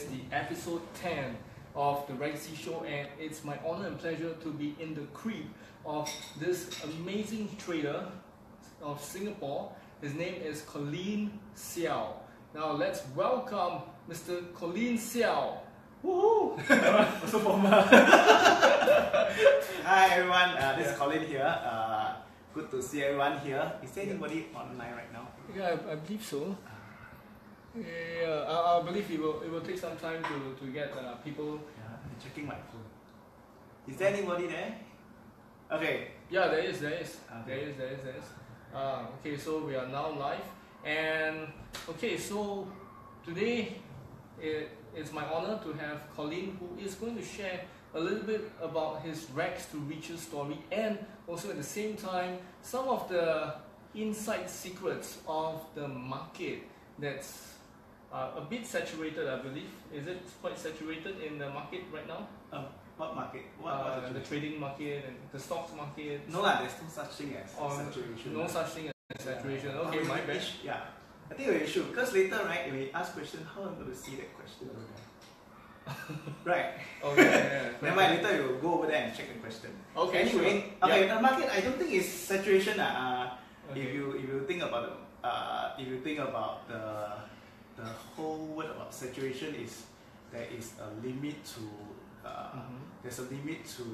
is the episode 10 of the Raygacy Show and it's my honor and pleasure to be in the crib of this amazing trader of Singapore. His name is Collin Seow. Now let's welcome Mr. Collin Seow. Woohoo! so formal. Hi everyone, uh, this is Collin here. Uh, good to see everyone here. Is there anybody online right now? Yeah, I, I believe so. Yeah, I, I believe it will, it will take some time to, to get uh, people. Yeah, I'm checking my phone. Is there anybody there? Okay. Yeah, there is, there is. Okay. There is, there is, there is. Uh, okay, so we are now live. And okay, so today it, it's my honor to have Collin who is going to share a little bit about his rags to riches story and also at the same time some of the inside secrets of the market that's uh, a bit saturated, I believe. Is it quite saturated in the market right now? Um, what market? What, Uh, what the trading market and the stocks market. No lah, there's no such thing as Or saturation. no such thing as saturation. Yeah. Okay, Uh, my bad. Yeah. I think we should, because later, right, if we ask question, how am I going to see that question over there? right. Oh yeah, yeah, yeah. Never mind, later we'll go over there and check the question. Okay, Anyway, sure. okay, Yeah. the market, I don't think it's saturation. Uh, Okay. If you if you think about the, uh, if you think about the the whole word about saturation is there is a limit to uh, Mhm. there's a limit to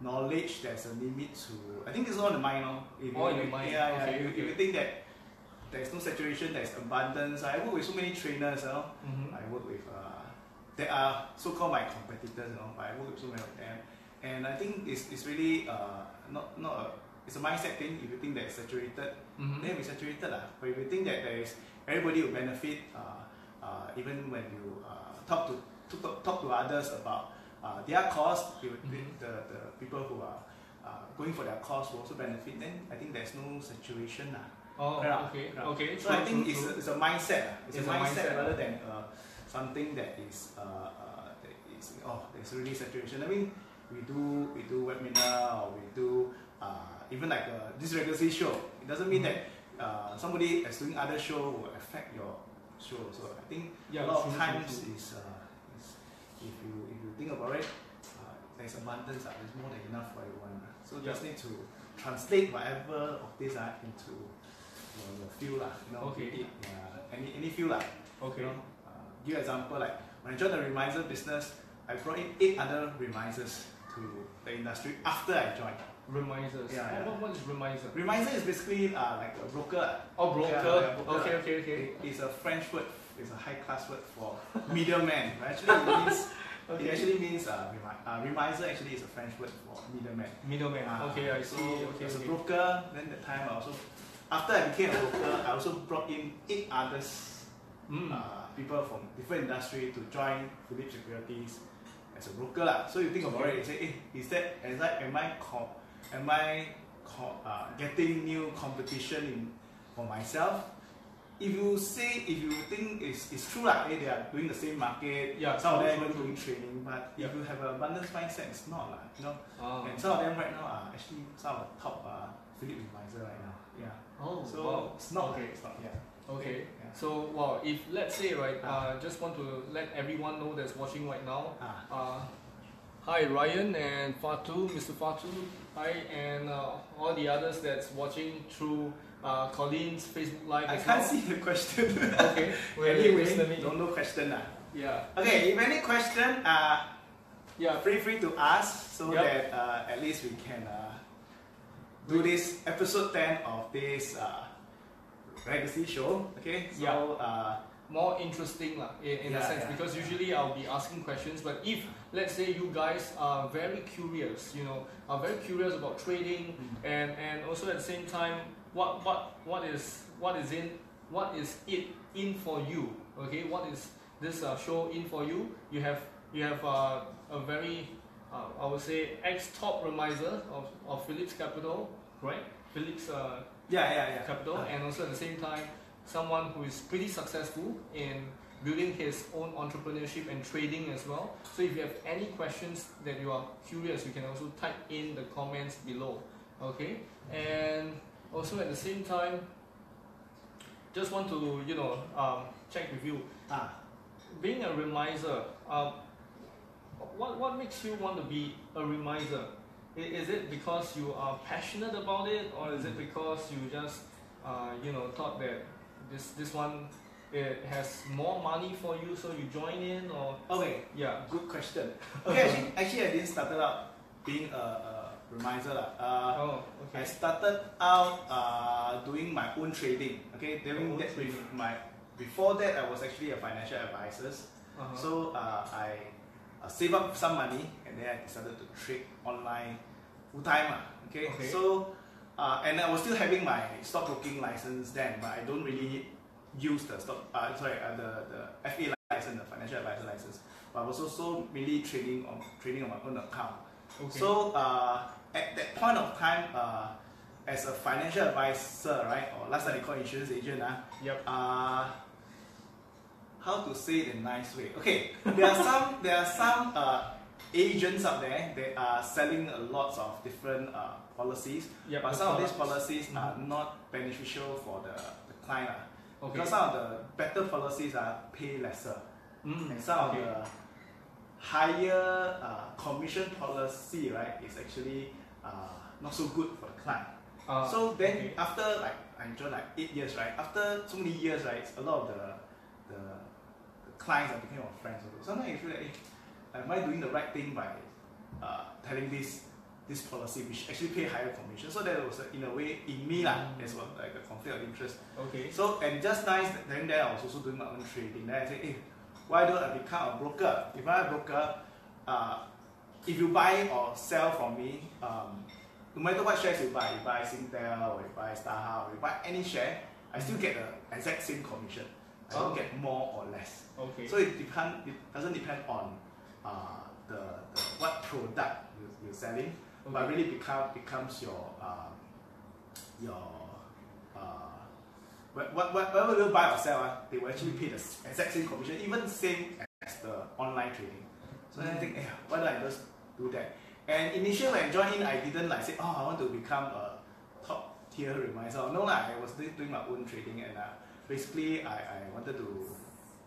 knowledge. There's a limit to I think it's all in the mind, no? If All in you, the mind, Yeah, yeah. okay, if, you- okay. if you think that there's no saturation, there's abundance. I work with so many trainers, you know. Mhm. I work with uh, they are so-called my competitors, you know. But I work with so many of them, and I think it's, it's really uh, not not a it's a mindset thing. If you think that it's saturated, Mhm. then it's saturated lah. But if you think that there is everybody will benefit, uh, uh, even when you uh, talk to, to talk, to others about uh, their cause, you Mhm. the, the people who are uh, going for their cause will also benefit. Then I think there's no saturation lah. Oh, okay, yeah. okay. So I think true, it's, true. a, it's a mindset. It's, It's a, mindset, mindset, rather than uh, something that is uh, uh, that is oh there's really saturation. I mean we do we do webinar or we do uh, even like uh, this Raygacy show. It doesn't mean Mhm. that uh, somebody is doing other show will affect your show. So I think Yeah, a lot true, of times true. is, uh, is if you if you think about it, uh, there's abundance. Uh, there's more than enough for everyone. Uh. So Yeah. just need to translate whatever of this uh, into your, your field lah. You know, Okay. it, yeah, any any field lah. Okay. You know, uh, give example like when I joined the remisier business, I brought in eight other remisiers to the industry after I joined. Remisiers. Yeah, yeah. What, what is remisier? Remisier is basically uh, like a broker. Oh, broker. Yeah, broker. Okay, okay, okay. It- It's a French word. It's a high class word for middleman. Actually, it means it actually means uh, remi- uh, remisier. Actually, is a French word for middleman. Middleman. Ah, okay, I so see. Okay, as a broker, then that time I also after I became a broker, I also brought in eight others Mm. uh, people from different industry to join Phillip Securities as a broker lah. So you think about it, you say, eh, is that is that am I am I uh, getting new competition in for myself? If you say if you think it's, it's true lah, eh, they are doing the same market, Yeah, some of them even doing trading, but Yeah. if you have an abundance mindset, it's not lah, you know. Ah. And some of them right now are actually some of the top uh, Phillip advisor right now. Yeah. Oh, So wow. it's not Okay. it's not yeah. Okay. Yeah. So, wow, if let's say, right, Ah. uh, just want to let everyone know that's watching right now. Ah. Uh, hi, Ryan and Fatu, Mr. Fatu. Hi, and uh, all the others that's watching through uh, Collin's Facebook Live. I can't well. see the question. Okay. We're anyway, don't know question lah. Yeah. Okay, if any question, uh, Yeah. free free to ask so Yep. that uh, at least we can uh, do this episode ten of this uh, Raygacy show. Okay, so Yeah. uh, more interesting lah, in, in a sense yeah, because yeah. usually I'll be asking questions but if let's say you guys are very curious you know are very curious about trading Mm. and and also at the same time what what what is what is in what is it in for you okay? What is this uh, show in for you? You have you have uh, a very uh, I would say ex top remisier of, of Phillip Capital right? Phillip uh, yeah, yeah, yeah. capital. And also at the same time someone who is pretty successful in building his own entrepreneurship and trading as well so if you have any questions that you are curious you can also type in the comments below okay and also at the same time just want to you know um, check with you. Ah, Being a remisier, um, what what makes you want to be a remisier? Is it because you are passionate about it, or is it because you just uh, you know thought that this this one it has more money for you, so you join in, or okay, yeah? good question. Okay, actually, actually I didn't started out being a, a remisier lah. Uh, Oh, I started out uh, doing my own trading. Okay, during own that with my before that I was actually a financial advisor. Uh-huh. So uh, I uh, save up some money and then I decided to trade online full time. ah, Okay? Okay. so uh, and I was still having my stockbroking license then, but I don't really use the stock. Uh, sorry, uh, the the FA license, the financial advisor license. But I was also really trading on trading on my own account. okay. So uh, at that point of time, uh, as a financial advisor, right, or last time they call insurance agent, uh, yep. uh, how to say it in a nice way? Okay, there are some there are some uh, agents out there that are selling a lots of different uh, policies, Yep. but some of these products. policies are not beneficial for the, the client. Uh. Because some of the better policies are pay lesser, Mm, and some okay. of the higher uh, commission policy, right, is actually uh, not so good for the client. Uh, so then okay. after like I enjoyed like eight years, right? After so many years, right, a lot of the the, the clients are became our friends. Also. Sometimes you feel like, hey, am I doing the right thing by uh, telling this this policy which actually pay higher commission? So that was uh, in a way in me lah, Mm. as well like a conflict of interest. okay. So and just nice then then I was also doing my own trading. Then I said, hey, why don't I become a broker? If I'm a broker, uh, if you buy or sell from me, um, no matter what shares you buy, you buy Singtel or you buy StarHub, or you buy any share, I still get the exact same commission. I don't Oh. get more or less. Okay. So it depend. It doesn't depend on uh, the, the what product you, you're selling, but really become becomes your uh, your uh, what what what- whatever you buy or sell, uh, they will actually pay the exact same commission, even same as the online trading. So then I think, eh, why don't I just do that? And initially when I joined in, I didn't like say, oh, I want to become a top tier remisier. No lah, I was doing my own trading and uh, basically I, I wanted to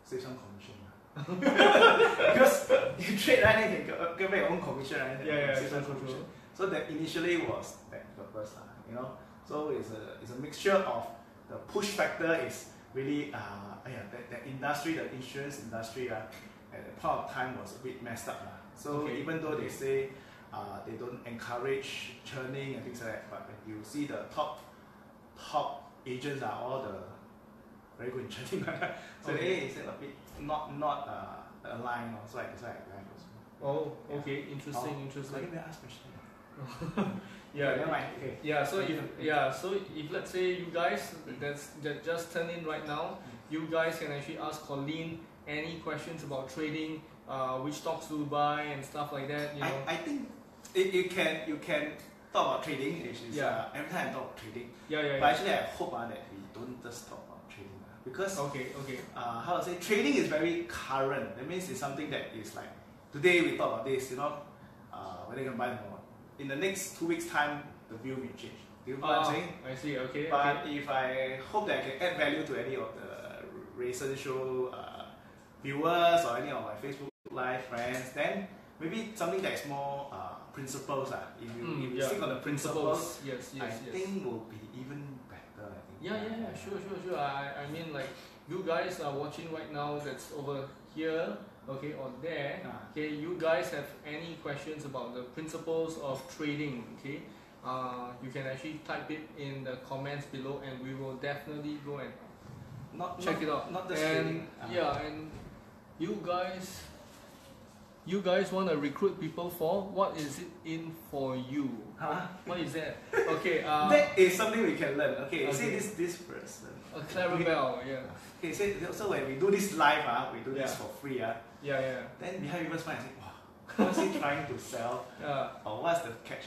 save some commission. because you trade right, then you can get- get back your own commission, right? Yeah, yeah, save true, some commission. true. So that initially was that purpose, lah, you know. So it's a it's a mixture of the push factor is really uh yeah, that, that industry, the insurance industry, uh, at the point of time was a bit messed up. lah. So Okay, even though they say uh, they don't encourage churning and things like that, but when you see the top top agents are all the very good in churning. so Okay. hey, it's a bit not not uh, aligned. So I decided I also. Oh, okay. Interesting, Let interesting. me ask question. Yeah. never mind. Okay. Yeah, so if yeah, so if let's say you guys that's that just turn in right now, you guys can actually ask Collin any questions about trading, uh, which stocks to buy and stuff like that. You know. I, I think it, you can you can talk about trading, is Yeah. uh, every time I talk about trading. yeah, yeah, But yeah. actually, I hope uh, that we don't just talk about trading uh, because Okay, okay. uh, how to say trading is very current. That means it's something that is like today we talk about this, you know, uh, whether you can buy them or not. In the next two weeks time, the view will change. Do you know what I'm Ah, saying? I see. Okay, But okay. if I hope that I can add value to any of the recent show uh, viewers or any of my Facebook live friends, then maybe something that is more uh, principles. Uh, if you, Mm, if you yeah. stick on the principles, Yes, yes, I yes. think will be even better. I think. Yeah, yeah, yeah, sure, sure, sure. I, I mean, like, you guys are watching right now that's over here, okay, or there. Ah. Okay, you guys have any questions about the principles of trading, okay? Uh, you can actually type it in the comments below and we will definitely go and Not, check not, it out. Not just and trading. uh, yeah, and you guys, you guys want to recruit people for what is it in for you? Huh? What is that? Okay, uh, that is something we can learn. Okay, Okay. say this this person. a Clarabelle, yeah, Okay, say, so when we do this live, uh, we do this for free. Uh, yeah, yeah, then behind people's mind, I say, wow, what's he trying to sell? yeah. or what's the catch?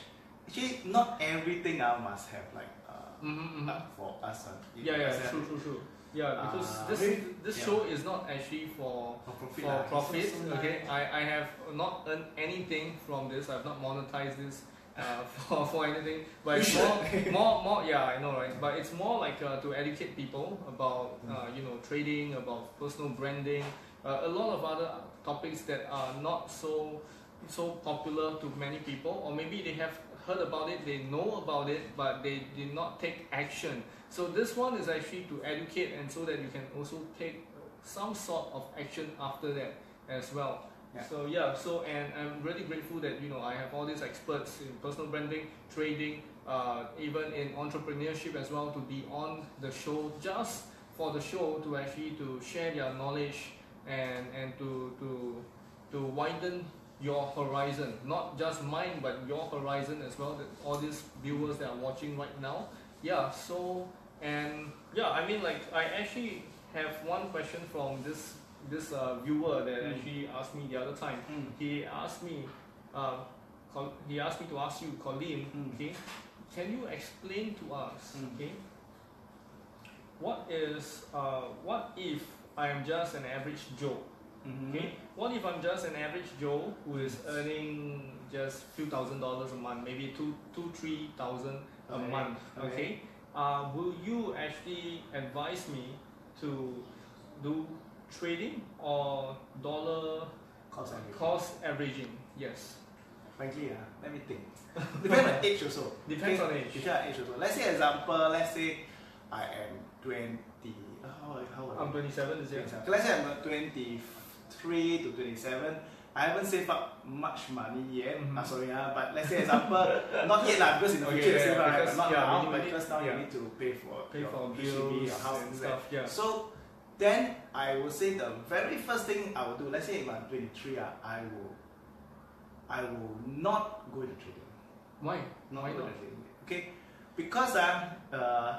Actually, not everything uh, must have like uh, Mm-hmm, uh, for us. Uh, you Yeah, yeah, understand? true, true. Yeah, because Uh, this maybe- this yeah. show is not actually for For profit. for lah. It's profit. Okay. I, I have not earned anything from this. I've not monetized this uh, for, for anything, but it's more, more, more, yeah, I know, right? But it's more like uh, to educate people about, uh, you know, trading, about personal branding, a lot of other topics that are not so, so popular to many people, or maybe they have heard about it, they know about it, but they did not take action. So this one is actually to educate and so that you can also take some sort of action after that as well. Yeah. So yeah, so and I'm really grateful that you know I have all these experts in personal branding, trading, uh, even in entrepreneurship as well to be on the show just for the show to actually to share their knowledge and and to to to widen your horizon, not just mine but your horizon as well. That all these viewers that are watching right now, yeah. So and yeah, I mean like I actually have one question from this this uh, viewer that Mm. actually asked me the other time. Mm. He asked me, uh, Col- he asked me to ask you, Collin, Mm. okay, can you explain to us, Mm. okay, what is, uh, what if I am just an average Joe, Mhm. okay? What if I'm just an average Joe who is earning just few thousand dollars a month, maybe two, two, three thousand a Okay, month, okay. okay? Uh, will you actually advise me to do trading or dollar Cost average. cost averaging? Yes. Frankly, uh, let me think. Depends on age also. Depends Okay? on age. Depends on age also. Let's say example, let's say I am 20. How, how old I'm 27, is it? Okay, let's say I'm uh, 23 to 27. I haven't saved up much money yet. Mhm. Uh, sorry, uh, but let's say example, not yet lah, because in the Okay, future, yeah, save right? because, not yeah, now, but need- because now yeah. you need to pay for Pay your for bills your house and stuff, yeah. So then I would say the very first thing I will do, let's say if I'm 23, uh, I will I will not go into trading. Why? Not Why go not? trading. Okay? Because uh, uh,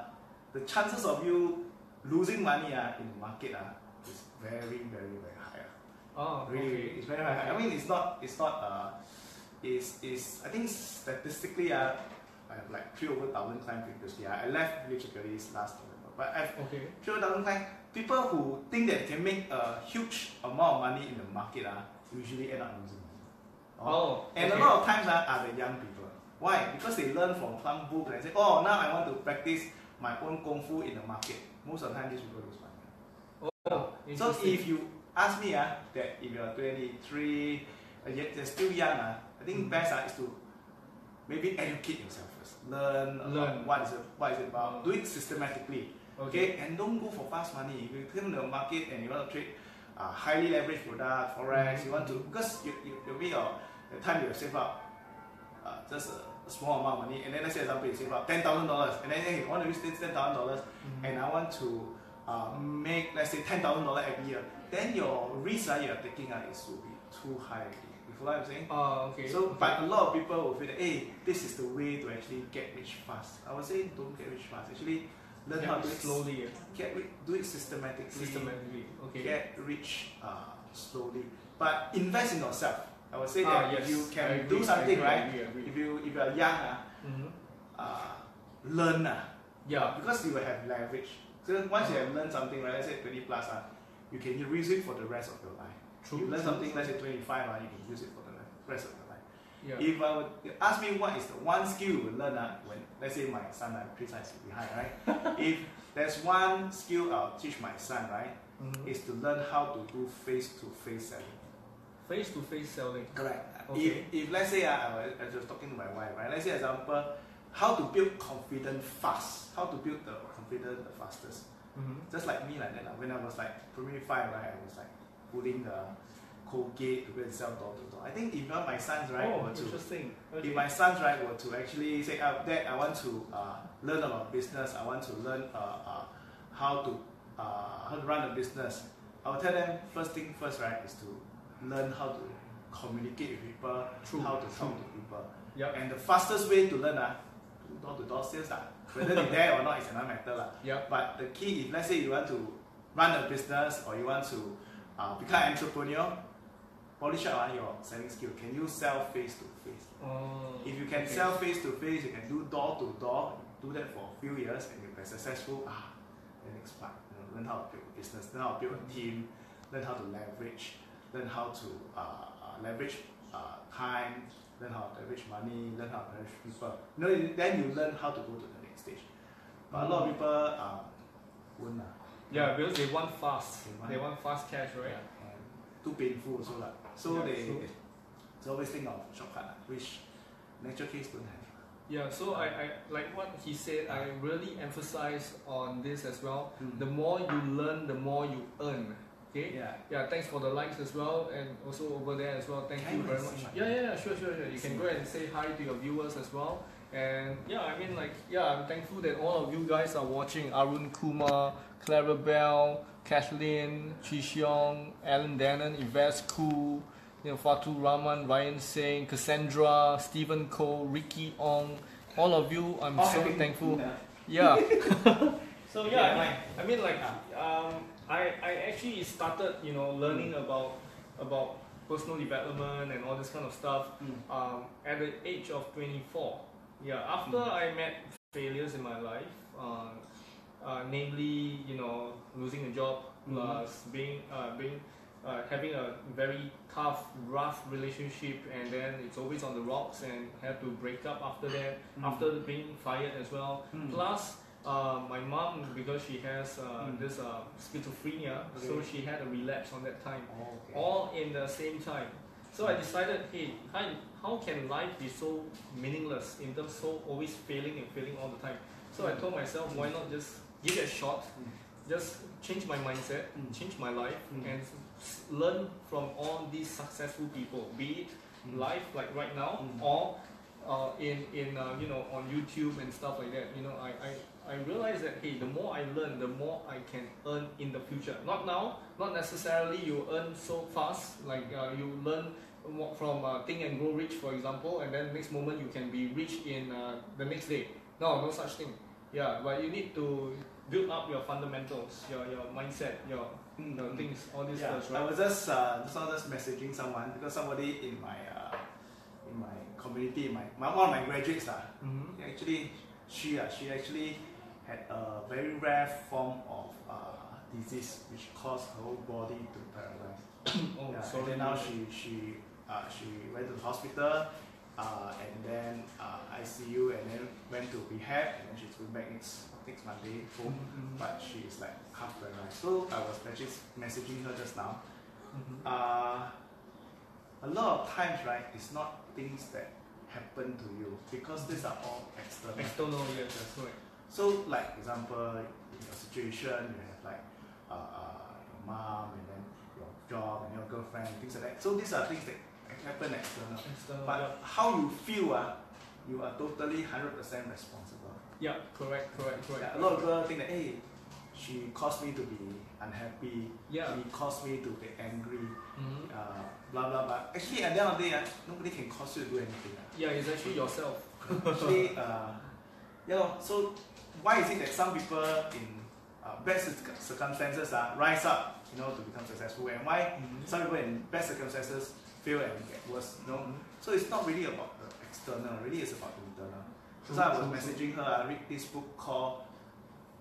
the chances of you losing money uh, in the market uh, is very, very, very high. uh. Oh, Really, okay. it's very high. I mean, it's not, it's not, uh, is is I think statistically, uh, I have like three over thousand clients previously. Uh, I left Phillip Securities last November, but I've Okay. three over thousand clients. People who think that they can make a huge amount of money in the market, uh, usually end up losing. money. Oh, And okay. a lot of times uh, are the young people. Why? Because they learn from some book and say, oh, now I want to practice my own kung fu in the market. Most of the time, these people lose money. Oh, So if you ask me uh, that if you're 23, uh, yet you're still young, uh, I think Mhm. best uh, is to maybe educate yourself first. Learn, Learn. what is it, what is it about. Mm. Do it systematically. Okay. and don't go for fast money. If you come to the market and you want to trade uh, highly leveraged product, forex, Mhm. you want to because you, you, the way your the time you have saved up uh, just a, a small amount of money, and then let's say example you save up ten thousand dollars, and then hey, I want to use this ten thousand dollars, Mhm. and I want to uh, make let's say ten thousand dollars every year, then your risk uh, you are taking uh, is will be too high. already. You follow what I'm saying? Ah, okay. So, okay. but a lot of people will feel that, hey, this is the way to actually get rich fast. I would say don't get rich fast. Actually, learn Get how it to do it slowly. Get ri- do it systematically. systematically. Okay. Get rich uh, slowly, but invest in yourself. I would say Ah, that yes. if you can agree, do something agree, right, agree, if you if you are young, uh, Mhm. uh, learn uh, Yeah. because you will have leverage. So once you have learned something, right, let's say 20 plus, uh, you can use it for the rest of your life. True. you learn true, something, true. let's say 25, uh, you can use it for the rest of your life. Yeah. If I would you ask me what is the one skill you will learn, uh, when let's say my son, uh, three slides behind, right? if there's one skill I'll teach my son, right, Mhm. is to learn how to do face-to-face selling. Face-to-face selling. Correct. Okay. If, if let's say uh, I was, I was talking to my wife, right? Let's say example, how to build confidence fast, how to build the confidence the fastest. Mhm. Just like me like that. When I was like primary five, right, I was like pulling the Colgate to go and sell door to door. I think if not my sons, right, oh, were to interesting. Okay. if my sons right were to actually say, uh, Dad, I want to uh, learn about business. I want to learn uh, uh, how to uh, how to run a business. I'll tell them first thing first, right, is to learn how to communicate with people, True, how to talk to people. Yep. And the fastest way to learn, uh, door to door sales, uh, whether they're there or not is another matter. lah. Yep. But the key, if let's say you want to run a business or you want to uh, become an entrepreneur, polish up on your selling skill. Can you sell face to face? Oh, If you can okay. sell face to face, you can do door to door, do that for a few years, and you'll be successful. Ah, the next part, you know, learn how to build a business, learn how to build a team, learn how to leverage, learn how to uh, uh, leverage uh, time, learn how to leverage money, learn how to leverage people. You know, then you learn how to go to the next stage. But a lot of people um, won't. Uh, Yeah, because they want fast. They want- They want fast cash, right? and too painful also. lah. So Yeah, they, so- they always think of shortcut, which natural case don't have. Yeah, so I, I like what he said, I really emphasize on this as well. Mm. The more you learn, the more you earn. Okay? Yeah. Yeah, thanks for the likes as well, and also over there as well. Thank Can you I very much. Yeah, yeah, yeah, sure, sure, sure. You can go ahead and say hi to your viewers as well. And yeah, I mean, like, yeah, I'm thankful that all of you guys are watching. Arun Kumar, Clara Bell, Kathleen, Chi Xiong, Alan Dannon, Yvette Koo, you know, Fatu Rahman, Ryan Singh, Cassandra, Stephen Cole, Ricky Ong. All of you, I'm All so thankful. Yeah. Yeah. so yeah, I mean, I mean like um, I, I actually started you know learning about about personal development and all this kind of stuff Mm. um, at the age of 24. Yeah, after Mm. I met failures in my life, uh, uh, namely you know losing a job Mhm. plus being uh, being uh, having a very tough, rough relationship, and then it's always on the rocks, and have to break up after that. Mm. After being fired as well, Mm. Plus, uh, my mom, because she has uh, Mm. this uh, schizophrenia, so she had a relapse on that time, Oh, okay. all in the same time. So I decided, hey, how, how can life be so meaningless in terms so always failing and failing all the time? So I told myself, why not just give it a shot, Mm. just change my mindset, Mm. change my life, Mm. and learn from all these successful people, be it live like right now or uh, in in uh, you know on YouTube and stuff like that. You know, I, I I realize that hey, the more I learn, the more I can earn in the future. Not now, not necessarily you earn so fast. Like uh, you learn from uh, Think and Grow Rich, for example, and then next moment you can be rich in uh, the next day. No, no such thing. Yeah, but you need to build up your fundamentals, your your mindset, your Mm. uh, things, all these Yeah, first, I was just uh, just now just messaging someone because somebody in my uh, in my community, my, my one of my graduates lah, Mm-hmm. actually she uh, she actually had a very rare form of uh, disease which caused her whole body to paralyze. Oh, yeah, sorry. and then now she she uh, she went to the hospital uh, and then uh, ICU and then went to rehab and then she's going back next next Monday home. Mhm. But she's like half paralyzed. So I was actually messaging her just now. Mhm. Uh, a lot of times, right, it's not things that happen to you because these are all external. External, yes, that's right. So, like example, in your situation, you have like uh, uh, your mom and then your job and your girlfriend, things like that. So these are things that happen external. External, But how you feel, uh, you are totally hundred percent responsible. yeah. yeah, correct, correct, correct. Yeah, a lot of people think that hey, she caused me to be unhappy. Yeah. She caused me to be angry. Mhm. Uh, blah blah blah. Actually, at the end of the day, uh, nobody can cause you to do anything. Uh. Yeah, it's actually yourself. Actually, uh, know, so why is it that some people in uh, bad circumstances uh, rise up, you know, to become successful, and why Mhm. some people in bad circumstances fail and get worse? You know, Mhm. so it's not really about the external. Really, it's about the internal. True, so I was true, true. messaging her. I read this book called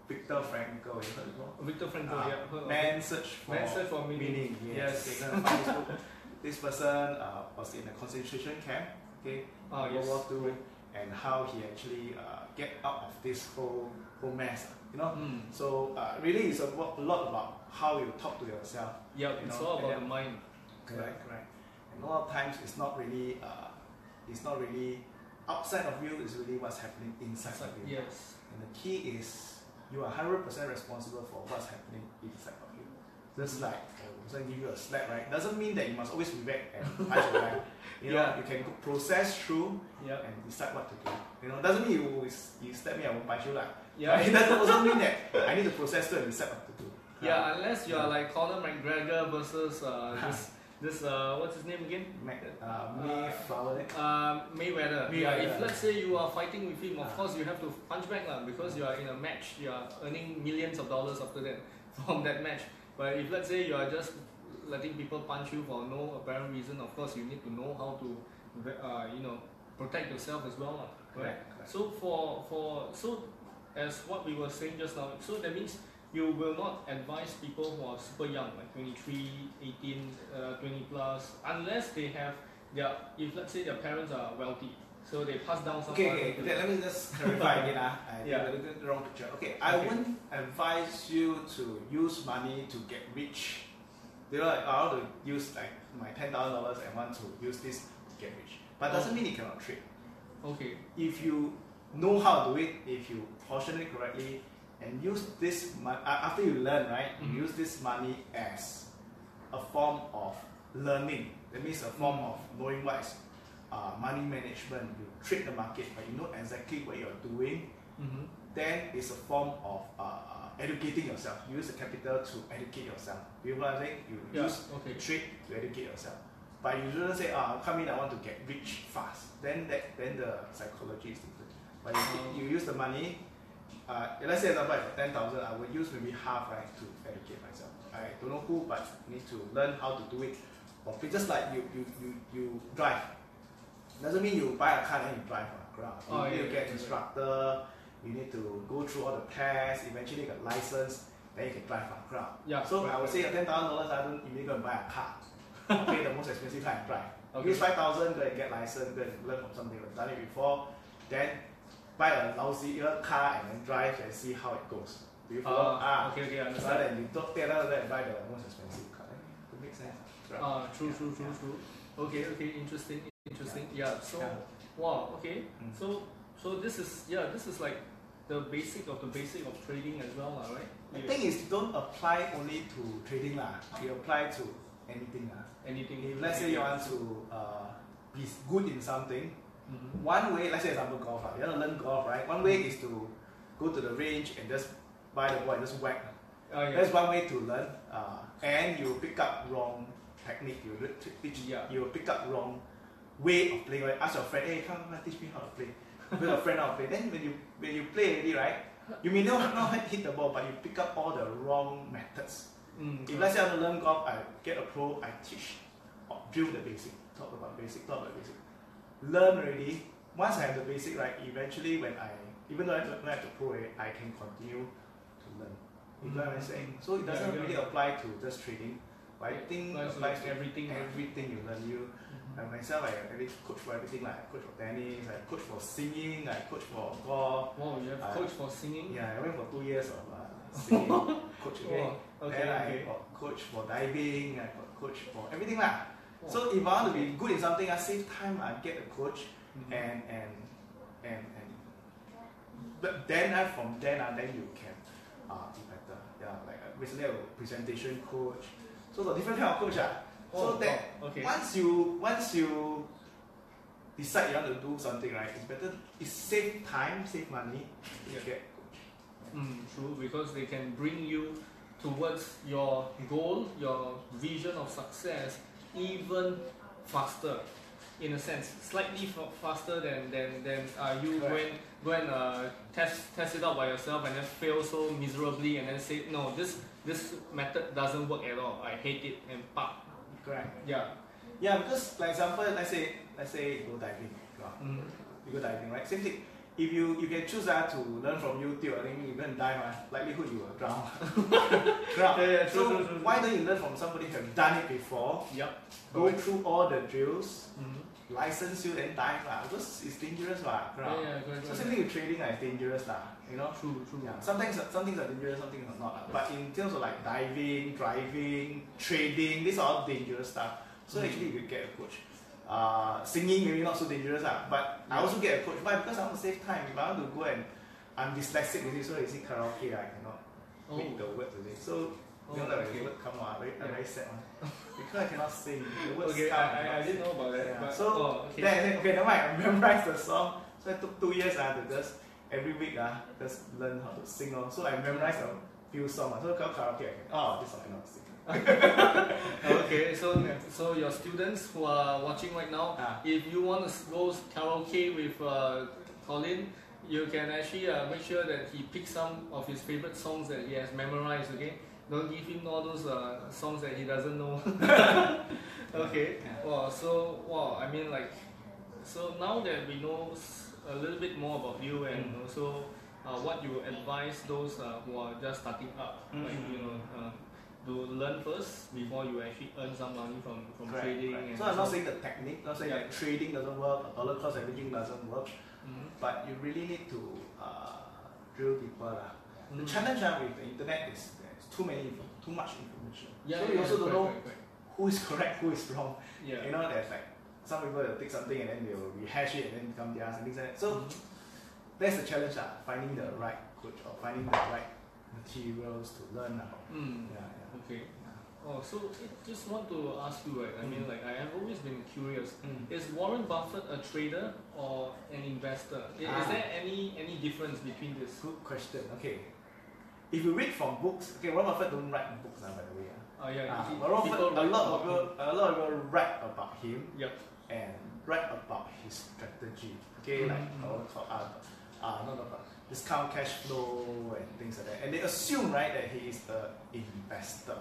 Viktor Frankl. You heard before? Viktor Frankl, Uh, yeah. heard Man Search for Man Search for Meaning. meaning. Yes. Yes. This. Person uh, was in a concentration camp. Okay. Ah, World yes. War Two, and how he actually uh, get out of this whole whole mess. You know. Mm. So uh, really, it's a, a lot about how you talk to yourself. Yeah, You it's know, all about the mind. Correct. Correct. And a lot of times, it's not really. Uh, it's not really outside of you. It's really what's happening inside of you. yes. And the key is you are hundred percent responsible for what's happening inside of you. Just like uh, someone give you a slap, right? Doesn't mean that you must always be back and punch the guy. You know, Yeah. you can process through Yeah. and decide what to do. You know, doesn't mean you always you slap me, I won't punch you lah. Yeah. It doesn't also mean that I need to process through and decide what to do. Yeah, unless you are like Conor McGregor versus uh, this this uh, what's his name again? Mac, uh, Mayflower. Um, Mayweather. Yeah, if let's say you are fighting with him, of Ah. course you have to punch back lah because you are in a match. You are earning millions of dollars after that from that match. But if let's say you are just letting people punch you for no apparent reason, of course you need to know how to, uh, you know, protect yourself as well. Right. correct. So for for so as what we were saying just now, so that means you will not advise people who are super young, like 23, 18, uh, 20 plus, unless they have yeah, if let's say their parents are wealthy, so they pass down some Okay, okay, let me just clarify again. ah. I Yeah. think I the wrong picture. Okay, I Okay. wouldn't advise you to use money to get rich. You know, like, I want to use like my ten thousand dollars and want to use this to get rich. But Oh. doesn't mean you cannot trade. Okay. If you know how to do it, if you portion it correctly, and use this money after you learn, right? Mhm. Use this money as a form of learning. That means a form Mm. of knowing what is uh, money management. You trade the market, but you know exactly what you're doing. Mm-hmm. Then it's a form of uh, uh, educating yourself. You use the capital to educate yourself. You know what I'm saying? You Yeah. use Okay. trade to educate yourself. But you shouldn't say, ah, come in, I want to get rich fast. Then that then the psychology is different. But if Oh. you use the money, uh, let's say example, I got ten thousand, I would use maybe half right to educate myself. I don't know who, but need to learn how to do it. Or just like you you you, you drive. Doesn't mean you buy a car and you drive a crowd. You Oh, need yeah, to get yeah, instructor. You need to go through all the tests. Eventually, get license. Then you can drive a crowd. Yeah. So correct, I would say correct. ten thousand dollars, I don't immediately go and buy a car. Pay the most expensive car and drive. Okay. Use five thousand, go and get license, go and learn from somebody who's done it before. Then buy a lousier car and then drive and see how it goes. Do you follow? Uh, ah, okay, okay, I rather understand. than you don't take that and buy the most expensive car. It makes sense. Right. Ah, true, Yeah, true, true, true. Okay, okay, interesting, interesting. Yeah. So, wow. Okay. Mm. So, so this is yeah, this is like the basic of the basic of trading as well, lah, right? The You- thing is, don't apply only to trading lah. You apply to anything lah. anything. If let's say you want to uh, be good in something, Mhm. one way, let's say example golf, ah, you want to learn golf, right? One way is to go to the range and just buy the ball and just whack. Oh, yeah. That's one way to learn. Uh, and you pick up wrong technique. You will teach. Yeah. You will pick up wrong way of playing. Right? Ask your friend, hey, come, come teach me how to play. Tell your friend how to play. Then when you when you play already, right? You may not not hit the ball, but you pick up all the wrong methods. Mm, If let's say I want to learn golf, I get a pro, I teach, or drill the basic, talk about basic, talk about basic. Learn already. Once I have the basic, right, eventually when I, even though I don't have the pro, eh, I can continue to learn. You know what I'm saying? So it doesn't yeah. really apply to just trading, but I think Applies to everything, everything you learn. You, Mhm. and myself, I really coach for everything. Like I coach for tennis, I coach for singing, I coach for golf. Wow, you have Uh, coach for singing. Yeah, I went for two years of uh, singing coach again. Wow. Okay, then I okay. got coach for diving, I got coach for everything lah. So if I want to be good in something, I save time, I get a coach Mhm. and and and and but then uh, from then uh, then you can uh, be better. Yeah, like uh, recently I was a presentation coach. So the different kind of coach ah. Oh, so that wow, okay. once you once you decide you want to do something right, it's better it save time, save money Yeah. get coach. Mm, true, because they can bring you towards your goal, your vision of success, even faster. In a sense, slightly fa- faster than than, than uh, you Correct. and go and uh, test test it out by yourself and then fail so miserably and then say no this this method doesn't work at all. I hate it and pop. Correct. Yeah. Yeah, because like example, let's say let's say you go diving. Mm. you go diving, right? Same thing. If you you can choose that to learn from YouTube, I think you and dive, uh, likelihood you will drown. drown. Yeah, yeah, true, so true, true, why don't you learn from somebody who have done it before? Yep. Go Correct. through all the drills, Mhm. License you, then dive lah. Because it's dangerous. Yeah, drown. yeah, correct, So same thing with trading, lah, it's dangerous lah. You know. True, true. Yeah, sometimes some things are dangerous, some things are not. lah. But in terms of like diving, driving, trading, these are all dangerous stuff. So Mm. actually, you get a coach. Uh, singing maybe not so dangerous, lah. but I also get a coach. Why? Because I want to save time. If I want to go and I'm dyslexic with it, so you see karaoke, I cannot Oh, read the words with it. So oh, you know that okay. the word come out, very, Yeah. very sad one. Because I cannot sing. The words Okay, come, I, I, I didn't know about that. Yeah. So oh, okay. then I okay, never mind. I memorized the song. So I took two years uh, to just every week uh, just learn how to sing. Uh. So I memorized a few songs. Uh. So go karaoke, I can, oh, this song I to sing. okay, so so your students who are watching right now, Ah. if you want to go karaoke with uh, Collin, you can actually uh, make sure that he picks some of his favorite songs that he has memorized. Okay, don't give him all those uh, songs that he doesn't know. okay. Yeah. Wow. So wow. I mean like, so now that we know a little bit more about you and Mm. also uh, what you advise those uh, who are just starting up, like Mm. you know. Uh, to learn first before you actually earn some money from, from Correct, trading. correct. And So I'm not saying the technique, not saying Yeah. like trading doesn't work, or dollar cost averaging doesn't work, Mhm. but you really need to uh, drill deeper. lah. The Mm. challenge uh, with the internet is too many, too much information. Yeah, so yeah, you also don't know who is correct, who is wrong. Yeah. You know, there's like some people will take something and then they'll rehash it and then become theirs and things like that. So Mhm. that's the challenge, uh, finding the right coach or finding the right materials to learn. Uh. Mm. Yeah, yeah. Okay. Oh, so I just want to ask you, right? I mean, Mm. like I have always been curious. Mm. Is Warren Buffett a trader or an investor? Is, Ah. there any any difference between this? Good question. Okay. If you read from books, okay, Warren Buffett don't write books, uh, by the way. Uh. Oh yeah, Ah, he- Warren Buffett, a lot of about people, a lot of people write about him Yep. and write about his strategy. Okay, like Mhm. uh, uh, uh, not about discount cash flow and things like that. And they assume right that he is a investor.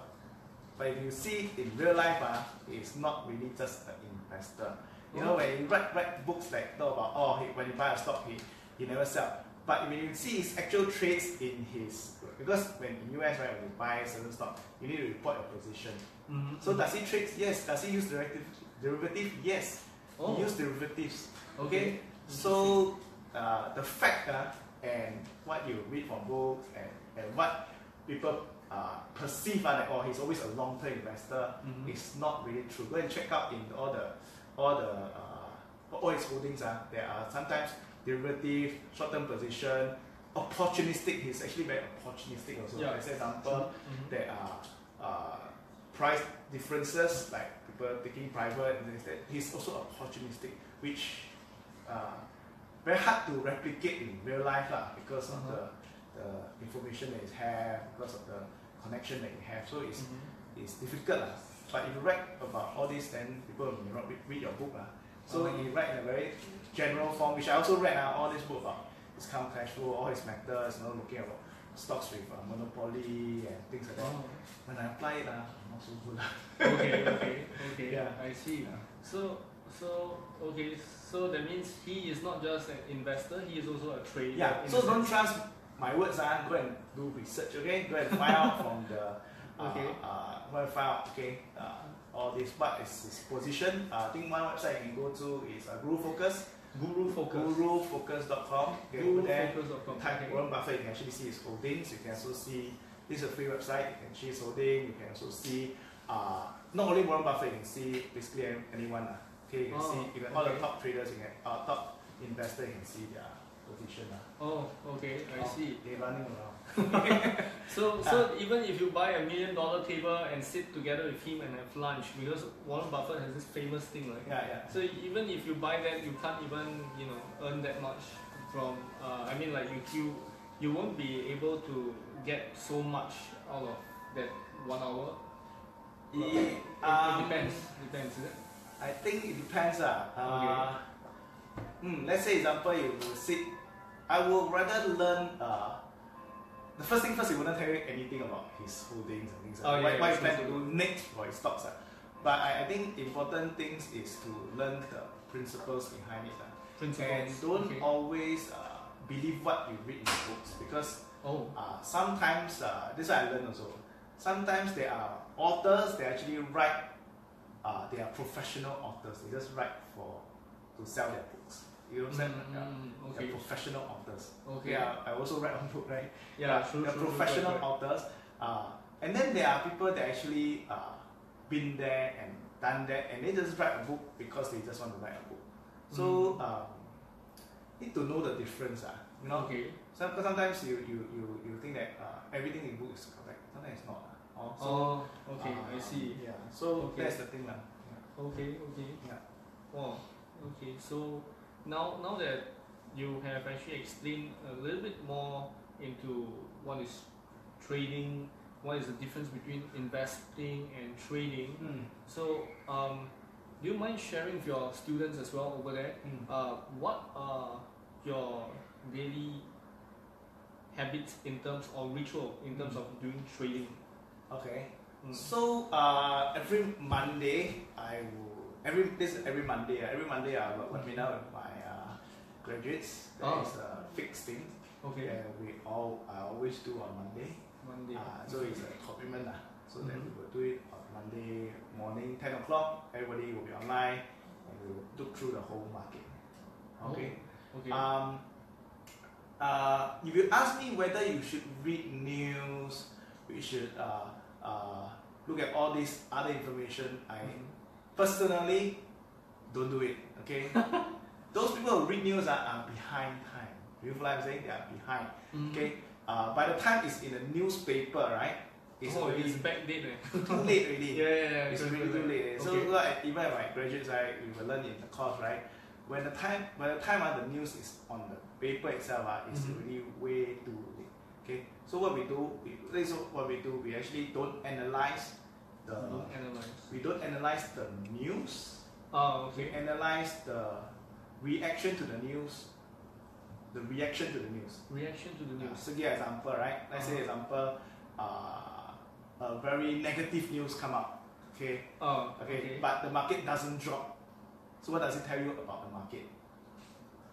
But if you see in real life, uh, he is not really just an investor. You know, Oh. when you write, write books like talk about oh he, when you buy a stock he, he never sell. But when you see his actual trades in his because when in US right when you buy certain stock, you need to report your position. Mhm. So does he trade? Yes. Does he use derivative? Derivative? Yes. Oh, He use derivatives. okay. So uh, the fact uh, and what you read from books and, and what people uh, perceive uh, that oh he's always a long term investor Mhm. is not really true. Go and check out in all the all the uh, all his holdings. Uh, there are sometimes derivative, short term position, opportunistic. He's actually very opportunistic also. Yeah. As an example, Mhm. there are uh, price differences like people taking private and things like that. He's also opportunistic, which uh, very hard to replicate in real life lah, because of Uh-huh. the, the information that he have, because of the connection that he have. So it's, Mhm. it's difficult lah. But if you write about all this, then people may not read, read your book lah. So Uh-huh. he write in a very general form, which I also read uh, all this book about discount cash flow, all his methods, you know, looking at stocks with uh, monopoly and things like that. Oh. When I apply it, uh, not so good okay, okay, okay. Yeah. I see. Yeah. So, so okay, so that means he is not just an investor; he is also a trader. Yeah, so don't trust my words, uh, go and do research, okay? Go and find out from the, uh, Okay. uh, go and find out, okay, uh, all this, what is his position. Uh, I think one website you can go to is uh, Guru Focus, Guru Focus. gurufocus.com. There, GuruFocus.com. type Okay. Warren Buffett, you can actually see his holdings. You can also see, this is a free website, you can see his holding, you can also see, uh, not only Warren Buffett, you can see basically anyone. Uh, okay, you can Oh, see you can, all the top traders, you can, uh, top investors, you can see their position. Uh. Oh, okay, I Oh, see. They running around. So, so even if you buy a million dollar table and sit together with him and have lunch, because Warren Buffett has this famous thing, right? Yeah, yeah. So even if you buy that, you can't even you know earn that much from. Uh, I mean, like you you you won't be able to get so much out of that one hour. Well, It, it, um, it depends. Depends, is it? I think it depends. Uh, uh, hmm, let's say example you will sit. I would rather learn. Uh, the first thing first, he wouldn't tell you anything about his holdings and things like Oh, that. yeah, what, yeah, he plans to do next for his stocks. Uh. But I, I think important things is to learn the principles behind it. Uh. And Principles. don't okay. always uh, believe what you read in the books because Oh. uh, sometimes uh, this is what I learned also. Sometimes there are authors they actually write. Uh, they are professional authors. They just write for to sell their books. You know what I'm saying? Mm, Yeah. mm, They're okay. professional authors. Okay. Yeah, I also write one book, right? Yeah. True. They're true, true, professional correct, authors. Uh, and then there are people that actually uh, been there and done that, and they just write a book because they just want to write a book. So Mm. um, need to know the difference. Uh, you know, Okay. some, because sometimes you, you, you, you think that uh, everything in book is correct. Sometimes it's not. Uh. Oh, so, Oh. Okay. I uh, see. Yeah. So Okay. that's the thing. Uh. Yeah. Okay. Okay. Yeah. Wow. Okay. So now now that you have actually explained a little bit more into what is trading, what is the difference between investing and trading. Mm. So um, do you mind sharing with your students as well over there? Mm. Uh, what are your daily habits in terms or ritual in terms Mm. of doing trading? Okay. Mm. So uh, every Monday I will every this every Monday every Monday I will webinar with my uh, graduates. That Oh. is a fixed thing. Okay. And we all I always do on Monday. Monday. Uh, so it's a commitment. Uh. So then Mhm. we will do it on Monday morning, 10 o'clock. Everybody will be online and we will look through the whole market. Okay. Okay. Um, uh, if you ask me whether you should read news, we should uh, uh, look at all this other information, I Mhm. personally don't do it. Okay, those people who read news are, are behind time. You feel what I'm saying? They are behind. Mhm. Okay, uh, by the time it's in a newspaper, right? It's oh, already it's backdate. Eh? too late already. yeah, yeah, yeah. It's really too late. So, Okay. so like, even my graduates, right, we will learn in the course, right? When the time, by the time uh, the news is on the paper itself, uh, it's Mhm. really way too late. Okay. So what we do, we, is what we do. We actually don't analyze the, Don't analyze. we don't analyze the news. Oh, We analyze the reaction to the news. The reaction to the news. Reaction to the Yeah, news. so give example, right? Let's say Uh-huh. example, uh, a very negative news come out. Okay. Oh, Okay, but the market doesn't drop. So what does it tell you about the market?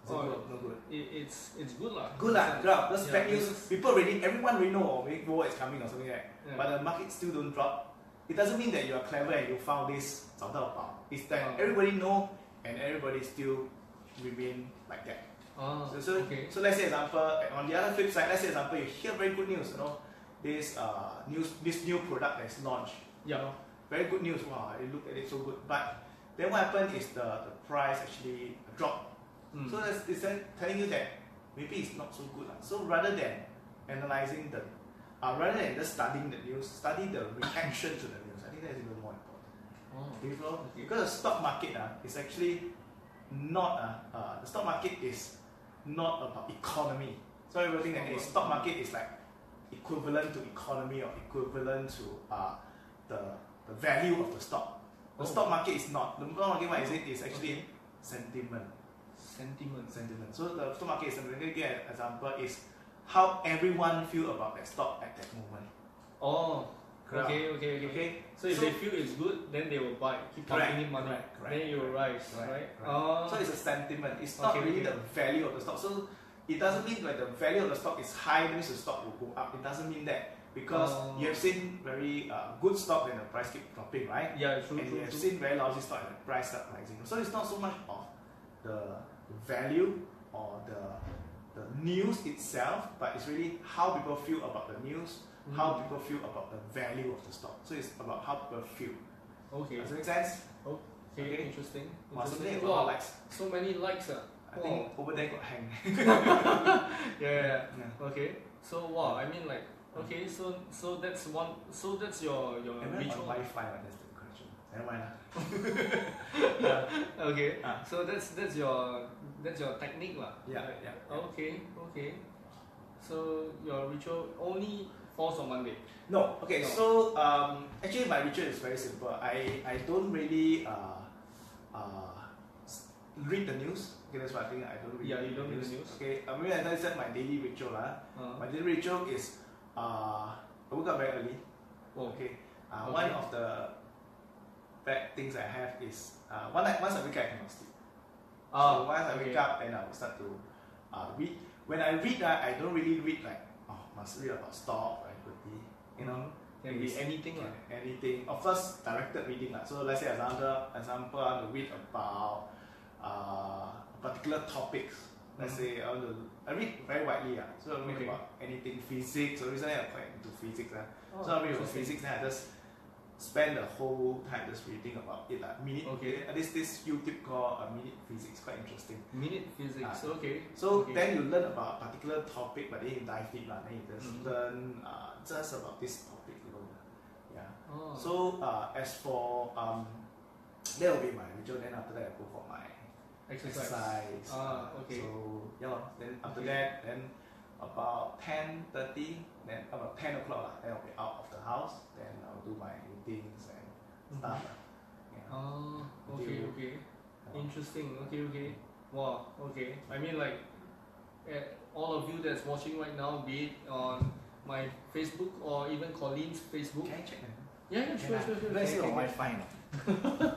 Is it Oh, good? No good. It, it's it's good lah. Good lah, good lah. That's Yeah, bad news. because- People already, everyone already know or maybe war is coming or something like that. Yeah. But the market still don't drop. It doesn't mean that you are clever and you found this 找到宝. It's that Oh. everybody know and everybody still remain like that. Oh, So, so, okay. so let's say example on the other flip side, let's say example you hear very good news, you know, this uh news this new product that's launched. you know, very good news. Wow, I look at it so good. But then what happened is the, the price actually dropped. Mm. So that's it's telling you that maybe it's not so good. So rather than analyzing the uh, rather than just studying the news, study the reaction to the news. I think that's even more important. oh. Follow? Okay. Because the stock market uh, is actually not uh, uh, the stock market is not about economy. So everybody think that hey, stock market is like equivalent to economy or equivalent to uh, the the value of the stock. The Oh. stock market is not. The stock market what is it? Is actually Okay. sentiment. Sentiment. Sentiment. So the stock market is sentiment. Give an example is how everyone feel about that stock at that moment. Oh. Okay, okay, okay. Okay. So if So- they feel it's good, then they will buy, keep Correct, pumping in money. correct, correct, then it will rise, correct, right? correct. Oh. So it's a sentiment. It's not Okay, really okay. the value of the stock. So it doesn't mean like the value of the stock is high, means the stock will go up. It doesn't mean that because Oh. you have seen very uh, good stock and the price keep dropping, right? yeah, true, and you have true. seen very lousy stock and the price start rising. So it's not so much of the value or the the news itself, but it's really how people feel about the news, how Mm. people feel about the value of the stock. So it's about how people feel. Okay. Does it make sense? Okay, Okay. interesting. Wow, interesting. Wow, likes. so many likes. Uh. I think over there got hang. Yeah, yeah, yeah. yeah. Okay. So wow, I mean like okay, so so that's one so that's your your Am I on ritual. Wi-Fi? Right? That's the question. Never mind yeah. Okay. Ah. So that's that's your that's your technique lah. Yeah, Right? yeah, yeah. Okay, okay. So your ritual only falls on Monday. No, okay, No. so um, actually my ritual is very simple. I, I don't really uh, uh, read the news. Okay, that's what I think. I don't really Yeah, you don't read the news. Okay, I mean, I said, my daily ritual. Uh, Uh, my daily ritual is uh, I wake up very early. oh, Okay, uh, Okay. one of the bad things I have is uh, one once I wake up, I cannot sleep. Ah, so once I wake okay. up, then I will start to uh, read. When I read, uh, I don't really read like, oh, must read about stock, you know. Can be anything lah. anything. Of course, directed reading. lah. So let's say example, example, I want to read about uh, particular topics. Let's Mhm. say I want to, I read very widely. Uh. So I read Okay. about anything physics. So recently I'm quite into physics. Uh. Oh, so I read about physics, then I just spend the whole time just reading about it. Like minute, Okay. At least this YouTube called uh, Minute Physics, quite interesting. Minute physics. Ah. okay. So Okay. then you learn about a particular topic, but then you dive deep, lah. then you just Mhm. learn uh, just about this topic alone. lah. Yeah. Oh. So uh, as for um, that will be my ritual. Then after that, I go for my exercise. exercise. Ah, uh, okay. So yeah, then after Okay. that, then about ten thirty, then about ten o'clock, lah, then I'll be out house. Then I'll do my routines and Mhm. stuff. Yeah. Oh, okay, Until- okay. Yeah. Interesting. Okay, okay. Wow. Okay. I mean, like, eh, all of you that's watching right now, be it on my Facebook or even Collin's Facebook. Can I check? Yeah, yeah, sure, sure, sure. Let's see on. Wi-Fi.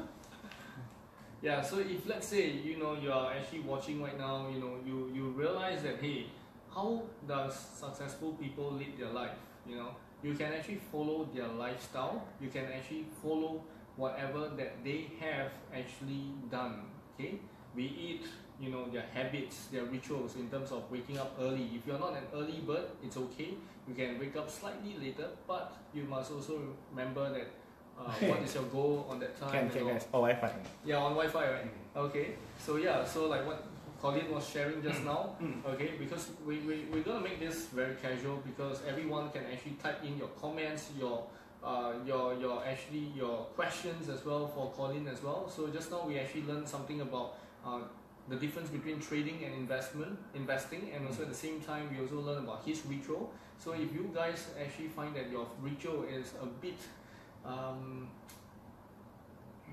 Yeah. So if let's say you know you are actually watching right now, you know you you realize that hey, how does successful people live their life? You know, you can actually follow their lifestyle. You can actually follow whatever that they have actually done. Okay, be it you know their habits, their rituals in terms of waking up early. If you're not an early bird, it's okay. You can wake up slightly later, but you must also remember that uh, what is your goal on that time. Can can guys. Oh Wi-Fi. Yeah, on Wi-Fi, right? Okay. So yeah, so like what Collin was sharing just now. Mm. Okay, because we, we, we're gonna make this very casual because everyone can actually type in your comments, your uh, your your actually your questions as well for Collin as well. So just now we actually learned something about uh, the difference between trading and investment, investing, and also at the same time we also learn about his ritual. So if you guys actually find that your ritual is a bit um,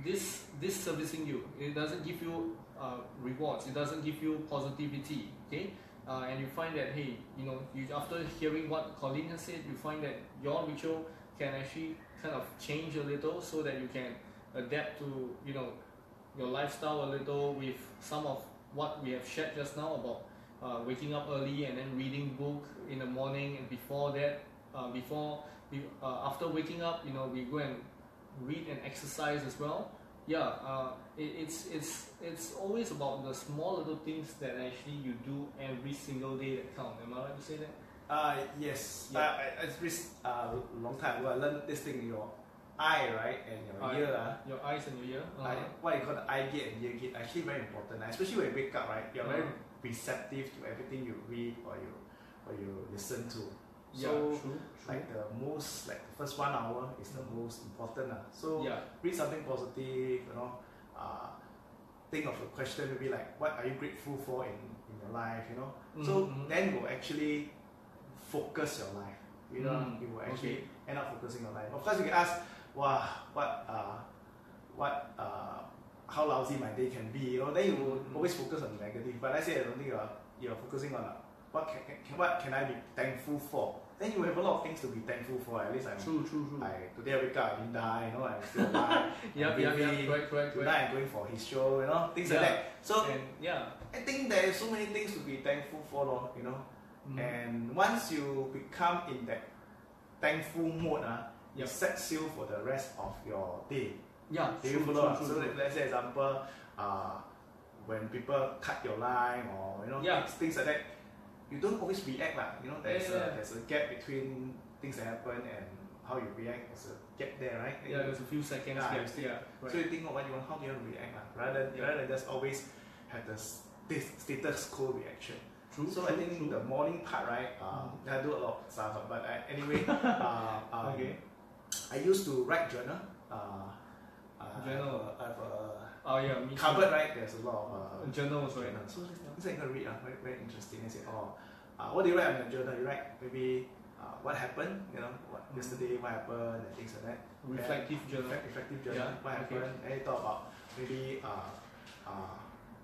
this this servicing you, it doesn't give you uh, rewards, it doesn't give you positivity, okay? Uh, and you find that hey, you know, you after hearing what Collin has said, you find that your ritual can actually kind of change a little so that you can adapt to you know your lifestyle a little with some of what we have shared just now about uh, waking up early and then reading book in the morning and before that uh, before uh, after waking up you know we go and read and exercise as well yeah uh, it, it's it's it's always about the small little things that actually you do every single day that count am I right to say that Uh, yes. Yeah. Uh, I, I this uh, long time ago, I learned this thing in your eye, right, and your Eye. ear. Uh, your eyes and your ear I, uh-huh. what you call the eye gate and ear gate, actually very important. Especially when you wake up, right, you're very Uh-huh. receptive to everything you read or you or you listen to. Yeah So, like the most, like the first one hour is the most important. Uh. So yeah read something positive, you know. Uh, think of a question maybe like what are you grateful for in, in your life, you know. So Mhm, mhm. then will actually focus your life. You know, Mm, you will actually okay. end up focusing your life. Of course, you can ask, wow, what, uh, what, uh, how lousy my day can be. You know, then you will Mm, mm. always focus on the negative. But let's say I don't think you're you're focusing on uh, what can, can what can I be thankful for. Then you have a lot of things to be thankful for. At least I'm. true true true I today I wake up, I didn't die. You know, I'm still alive. yeah I'm yeah yeah breathing. correct correct correct Tonight I'm going for his show. You know, things like that. So and yeah I think there is so many things to be thankful for, lor, you know. Mhm. And once you become in that thankful mode, uh, Yep. it sets you for the rest of your day. yeah Do you true, follow? true, ah? true, so true. let- let's say example, uh, when people cut your line or you know Yeah. things, things like that, you don't always react lah. You know, there's a there's a gap between things that happen and how you react. There's a gap there, right? yeah there's a few seconds Yeah, gap yeah right. So you think of what you want, how do you want to react lah? Rather than Yeah. rather than just always have the st- status quo reaction. true So true, I think true. the morning part, right? Uh, Mm. I do a lot of stuff, but I, anyway, uh, um, Okay. I used to write journal. Uh, uh, Journal. I have a, I have a oh yeah me cupboard, right? There's a lot of uh, journals right journal. So this I'm gonna read. Uh, very, very interesting. I say, oh, uh, what do you write on your journal? You write maybe uh, what happened, you know, what Mm. yesterday, what happened, and things like that. reflective journal Effect- effective journal. Yeah, What okay. happened? And you talk about maybe uh, uh,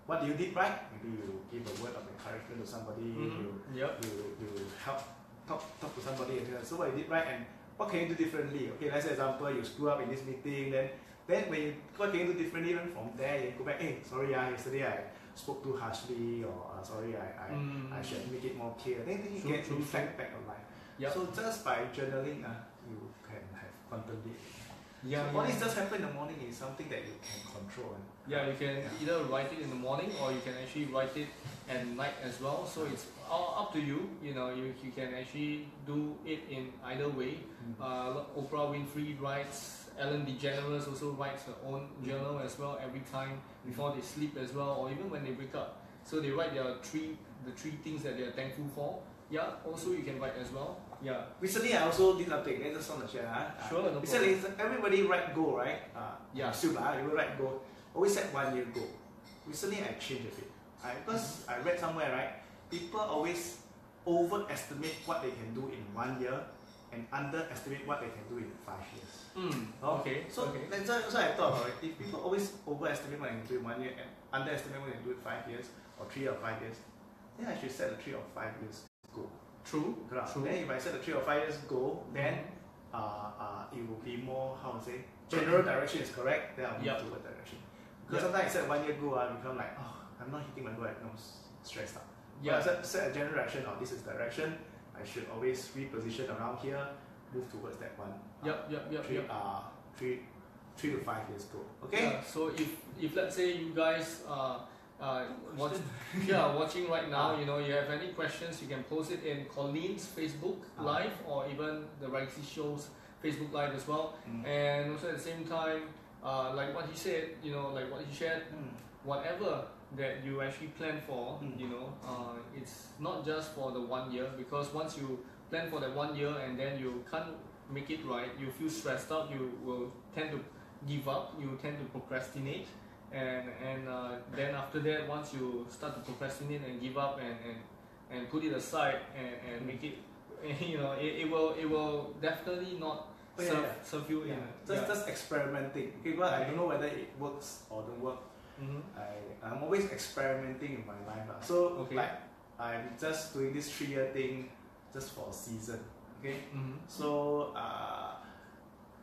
what do you did right. Maybe you give a word of encouragement to somebody. Mhm. You yep you you help talk talk to somebody and so what you did right and what can you do differently okay let's say example you screw up in this meeting then then when you what can you do differently then from there you go back hey sorry ah yesterday I spoke too harshly or uh, sorry I I, Mm. I should make it more clear then you True, get true, reflect back on life Yep. so just by journaling uh, you can have quantum leap yeah, so yeah. just happen in the morning is something that you can control uh. Yeah, you can Yeah. either write it in the morning or you can actually write it at night as well. So it's all up to you. You know, you, you can actually do it in either way. Mm. Uh, Oprah Winfrey writes, Ellen DeGeneres also writes her own journal as well every time before they sleep as well, or even when they wake up. So they write their three the three things that they are thankful for. Yeah, also you can write as well. Yeah, Recently, I also did something. I just want to share. Uh, Sure, no Recently, everybody write goal, right? Uh, Yeah. Assume lah, you will write goal. Always set one year goal. Recently, I changed a bit. I, because I read somewhere, right? People always overestimate what they can do in one year and underestimate what they can do in five years. mm, okay, So okay. that's why I thought about. If people always overestimate what they can do in one year and underestimate what they can do in five years or three or five years, then I should set a three or five years goal. True, Correct. true. Then if I set a three or five years goal, then uh, uh, it will be more how to say general direction is correct. Then I'll move to that direction. Because Yup. sometimes I set one year goal, I become like, oh, I'm not hitting my goal, I become s- stressed out. Yeah. But I set, set a general direction. Oh, this is direction. I should always reposition around here. move towards that one. uh, Yep, yep, yep, three, yep. uh, three, three to five years ago. Okay. Yeah, so if if let's say you guys uh, uh, watch, yeah, watching right now, you know, you have any questions, you can post it in Collin's Facebook Ah. Live or even the Raygacy Show's Facebook Live as well. Mm. And also at the same time, uh, like what he said, you know, like what he shared, Mm. whatever that you actually plan for, Mm. you know, uh, it's not just for the one year because once you plan for that one year and then you can't make it right, you feel stressed out, you will tend to give up, you tend to procrastinate, and and uh, then after that, once you start to procrastinate and give up and and, and put it aside and, and Mm. make it, you know, it, it will it will definitely not Oh, yeah, serve, yeah. serve you Yeah. in. Just yeah. just experimenting. Okay, but I don't know whether it works or don't work. Mhm. I I'm always experimenting in my life. lah. So like I'm just doing this three year thing just for a season. Okay. Mhm. So uh,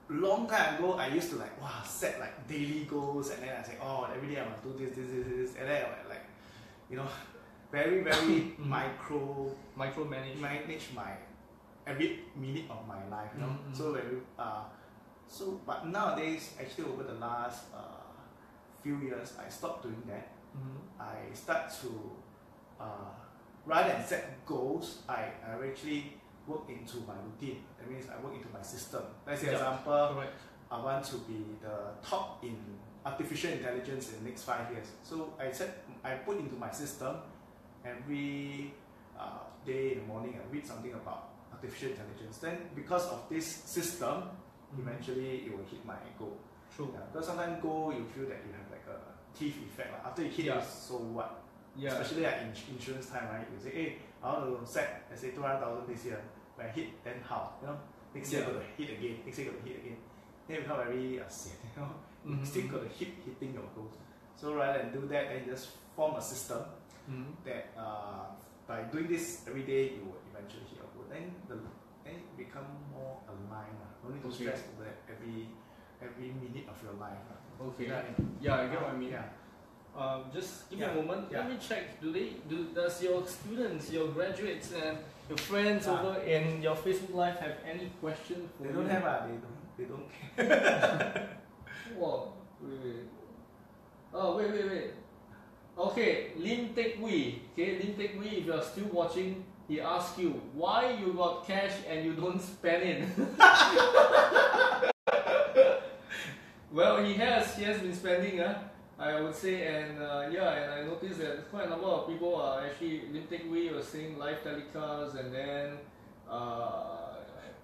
long time ago, I used to like wow set like daily goals, and then I say, oh, every day I must do this, this, this, this, and then I would, like, you know, very very Mhm. micro Micromanage. manage my every minute of my life. You know, so very uh, so but nowadays actually over the last uh, few years, I stopped doing that. Mhm. I start to uh, rather than set goals, I, I actually work into my routine. That means I work into my system. Let's say Yeah. example, Correct. I want to be the top in artificial intelligence in the next five years. So I set I put into my system every uh, day in the morning I read something about artificial intelligence. Then because of this system, Mhm. eventually it will hit my goal. True. Yeah, because sometimes goal you feel that you have teeth effect. Like after you hit Yeah. it, so what? Yeah. Especially like in insurance time, right? You say, hey, I want to set, let's say, 200,000 this year. When I hit, then how? You know, next year Yeah. got to hit again, next year got to hit again. Then you become very uh, sian, you know, Mhm. still got to hit hitting your goals. So rather than do that, then just form a system Mhm. that uh, by doing this every day, you will eventually hit your goal. Then the then it become more aligned. lah. No need to stress over that every every minute of your life. lah. Okay. You know what I mean? Yeah, I get what I mean. Yeah. Um, just give me a moment. Let me check. Do they do? Does your students, your graduates, and your friends Ah. over in your Facebook Live have any question for They don't have ah. They don't. They don't. Whoa, wait, wait. Oh, wait, wait, wait. Okay, Lim Teck Wee. Okay, Lim Teck Wee, if you're still watching, he asks you why you got cash and you don't spend it. well, he has. He has been spending. Uh, I would say, and uh, yeah, and I noticed that quite a number of people are actually Lim Teck Wee was saying live telecast, and then uh,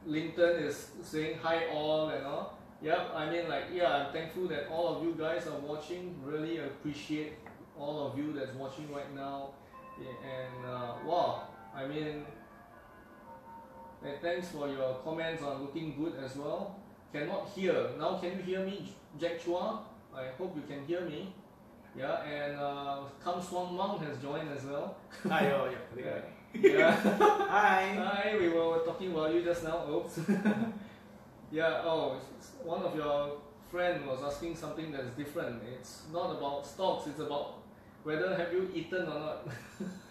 Linton is saying hi all and all. Yep, I mean like yeah, I'm thankful that all of you guys are watching. Really appreciate all of you that's watching right now, and uh, wow, I mean, and thanks for your comments on looking good as well. Cannot hear now. Can you hear me, Jack Chua? I hope you can hear me. Yeah, and uh, Kam Swan Mount has joined as well. Hi, yeah, yeah. Yeah. Hi. Hi, we were talking about you just now. Oops. yeah. Oh, one of your friend was asking something that's different. It's not about stocks. It's about whether have you eaten or not.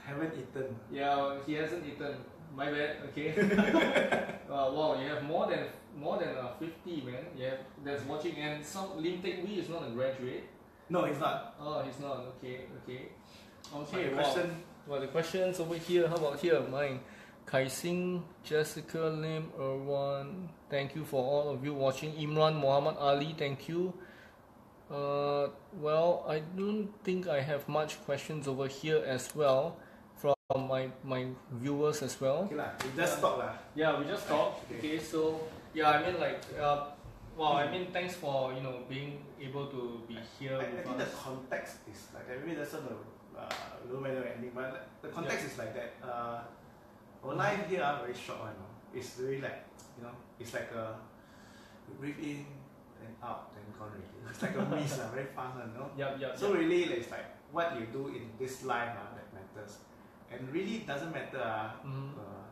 Haven't eaten. yeah, he hasn't eaten. My bad. Okay. uh, wow, you have more than more than uh, fifty man. Yeah, that's watching. And some Lim Teck Wee is not a graduate. No, he's not. Oh, he's not. Okay. Okay. Okay, question. Well, the questions over here. How about here? Mine. Kai Sing, Jessica Lim, Erwan. Thank you for all of you watching. Imran Muhammad Ali. Thank you. Uh, well, I don't think I have much questions over here as well from my my viewers as well. Okay lah. We just talk lah. Yeah, we just talked. Okay. Okay, so yeah, I mean like, uh, wow, I mean thanks for you know being able to be here I, I think the context is like that. Maybe that's not the uh, low matter ending, but the context is like that. Uh, our life here are very short one. know. It's really like you know, it's like a breathe in and out, then gone already. It's like a mist, lah, very fast you know. Yep, yep. So really, it's like what you do in this life uh, that matters, and really it doesn't matter uh, Mhm. uh,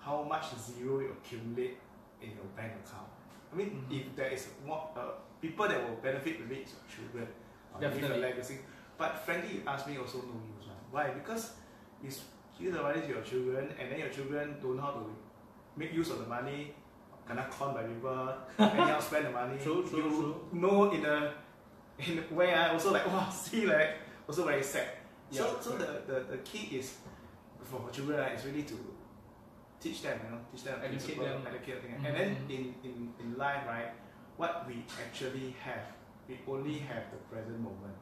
how much zero you accumulate in your bank account. I mean, Mhm. if there is more uh, people that will benefit with it, your children, or leave a legacy. But frankly, you ask me also no use. One. Why? Because you give the money to your children, and then your children don't know how to make use of the money, kena con by people, anyhow spend the money. True, true, you true. know in a in a way I also like wow see like also very sad. so Yeah, so the, the, the key is for children right, is really to teach them, you know, teach them Educate principle, them. educate them. Mhm. And then in, in, in life, right, what we actually have, we only have the present moment.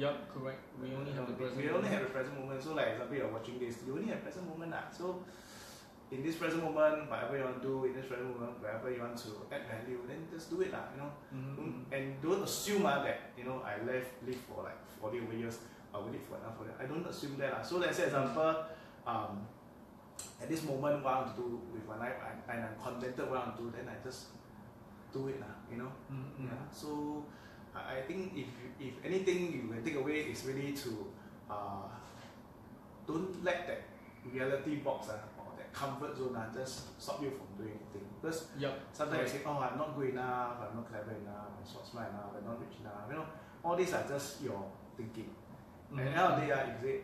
Yep, correct. We only have the present. We only moment. have the present moment. So like example, you're watching this, you only have present moment. lah. So in this present moment, whatever you want to do, in this present moment, wherever you want to add value, then just do it. lah. You know, Mhm, don't, mhm. and don't assume uh, that you know I live live for like 40 over years. I will live for that. I don't assume that. lah. So let's say example, um, at this moment what I want to do with my life I, and I'm contented what I want to do, then I just do it. lah. You know. Mhm, mhm. Yeah. So I, I think if if anything you can take away is really to uh, don't let that reality box uh, or that comfort zone uh, just stop you from doing anything. Because Yep. sometimes you say, oh, I'm not good enough, I'm not clever enough, I'm not smart enough, I'm not rich enough. You know, all these are just your thinking. And at the end of the day, uh, you say,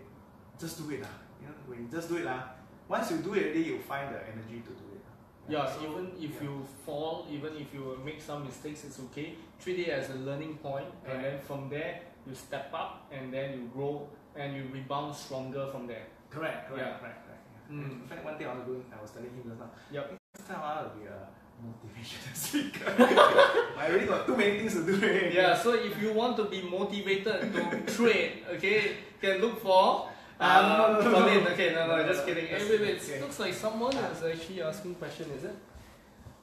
just do it. Uh. You know, when you just do it, uh, once you do it already, you find the energy to do it. Yeah, So, even if yeah. you fall, even if you make some mistakes, it's okay. Treat it as a learning point, and Right. then from there you step up, and then you grow, and you rebound stronger from there. Correct, correct, Yeah. correct, correct. Yeah. Mm. In fact, one thing I was doing, I was telling him just now. Yep. Next time I to be a motivational speaker. I already got too many things to do. Already. Yeah, so if you want to be motivated to trade, okay, can look for. No. Collin. Okay, no, no, No, just kidding. Hey, wait, wait. okay. It looks like someone is actually asking question. Is it?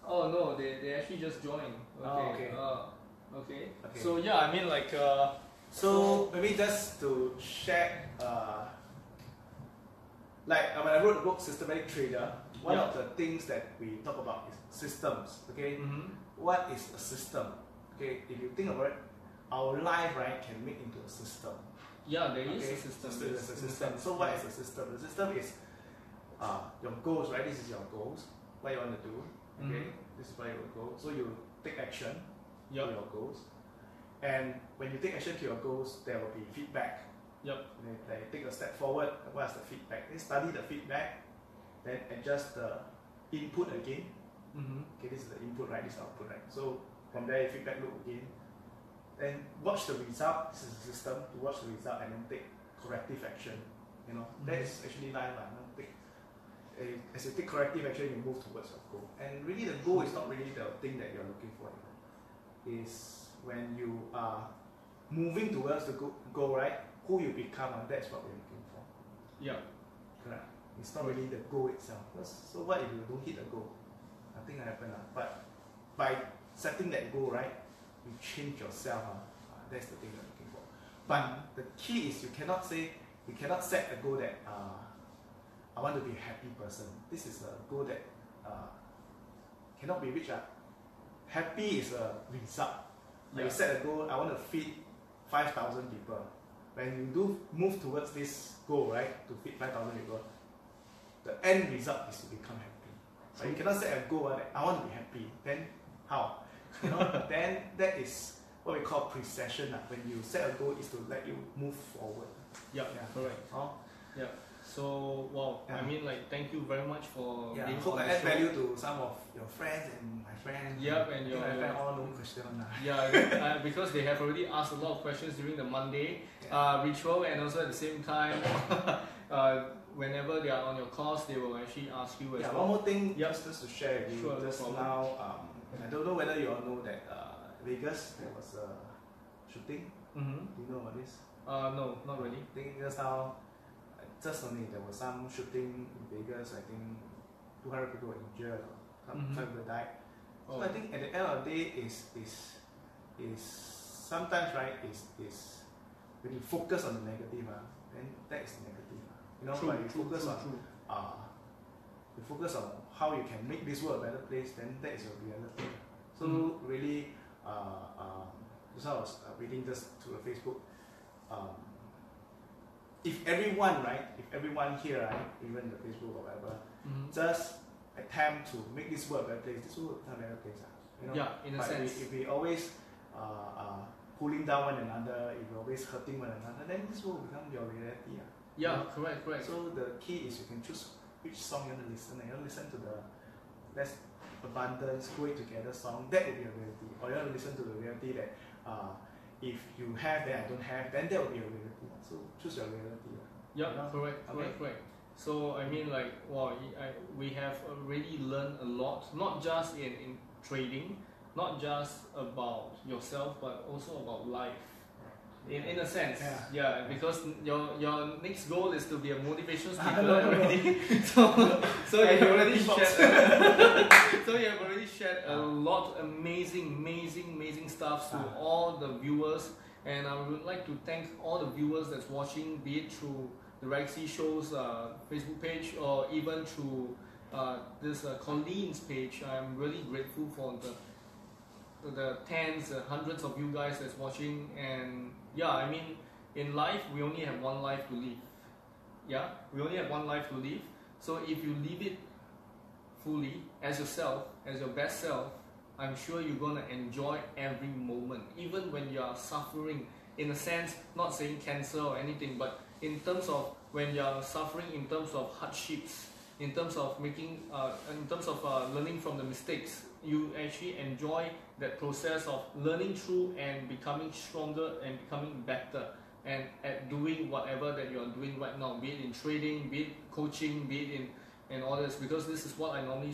Oh no, they, they actually just joined. Okay. Oh, okay. Uh, okay. Okay. So yeah, I mean like uh, So maybe just to share, uh, like uh, when I wrote the book Systematic Trader, one Yeah. of the things that we talk about is systems. Okay, mhm. what is a system? Okay, if you think about it, our life right can make into a system. Yeah, there is Okay, a system. So there's a system. So what is a system? The system is uh, your goals, right? This is your goals. What you want to do. Okay, this is where you will go. So you take action to your goals, and when you take action to your goals, there will be feedback. Yep. They, they take a step forward. What's the feedback? They study the feedback, then adjust the input again. Mhm. Okay, this is the input, right? This is output, right? So from there, feedback loop again. Then watch the result. This is the system to watch the result and then take corrective action. You know, that Mhm. is actually life. lah. You know, take, eh, as you take corrective action, you move towards your goal. And really, the goal is not really the thing that you're looking for. You know. Is when you are moving towards the go- goal, right? Who you become, and that's what we're looking for. Yeah. Correct. It's not really the goal itself. So what if you don't hit the goal? Nothing will happen. lah. But by setting that goal, right, you change yourself. Ah, that's the thing you're looking for. But the key is you cannot say, you cannot set a goal that uh, I want to be a happy person. This is a goal that uh, cannot be reached. ah. Happy is a result. Like Yeah. you set a goal, I want to feed 5,000 people. When you do move towards this goal, right, to feed 5,000 people, the end result is to become happy. But you cannot set a goal ah, that I want to be happy. Then how? You know, then that is what we call precession. ah. When you set a goal, is to let you move forward. Yeah. Yeah. Correct. Oh, So wow, I mean like thank you very much for yeah. I being hope I the add show. value to some of your friends and my friends. Yep, and I think your- my your- friend all no question ah. Yeah, uh, because they have already asked a lot of questions during the Monday Yeah. uh, ritual, and also at the same time, uh, whenever they are on your course, they will actually ask you as Yeah, well. one more thing Yep. just, just to share with you. Sure, no just problem. now, um, I don't know whether you all know that uh, Vegas there was a shooting. Mm-hmm. Do you know about this? Uh, no, not really. I think just now, uh, just only there was some shooting in Vegas. I think 200 people were injured. Some, Mhm. people died. Oh, So I think at the end of the day is is is sometimes right is is when you focus on the negative, uh, then that is negative. ah. You know, true, but you true, focus true, on true. uh, you focus on how you can make this world a better place, then that is your reality. So Mm. really, uh, um, just I was uh, reading just to a Facebook. Um, if everyone, right, if everyone here, right, even the Facebook or whatever, Mhm. just attempt to make this world a better place, this world will become a better place. ah. You know? Yeah, in a but sense. If, if we always uh, uh, pulling down one another, if we always hurting one another, then this will become your reality. ah. Yeah, correct, correct. So the key is you can choose which song you want to listen. and You want to listen to the less abundance, grow it together song, that will be a reality. Or you want to listen to the reality that uh, if you have, then I don't have, then that will be a reality. So choose your reality. Yeah, You know? correct, Okay. correct, correct. So I mean, like, wow, I, we have already learned a lot, not just in, in trading, not just about yourself, but also about life. In, in a sense, Yeah. because your your next goal is to be a motivational speaker already. so so you have already a shared. so you have already shared a lot amazing, amazing, amazing stuff to all the viewers, and I would like to thank all the viewers that's watching, be it through the Raygacy Show's uh, Facebook page or even through uh, this uh, Collin's page. I'm really grateful for the the tens, the hundreds of you guys that's watching, and yeah, I mean, in life we only have one life to live. Yeah, we only have one life to live. So if you live it fully as yourself, as your best self, I'm sure you're gonna enjoy every moment, even when you are suffering. In a sense, not saying cancer or anything, but in terms of when you are suffering, in terms of hardships, in terms of making, uh, in terms of uh, learning from the mistakes, you actually enjoy that process of learning through and becoming stronger and becoming better and at doing whatever that you are doing right now, be it in trading, be it coaching, be it in and all this, because this is what I normally,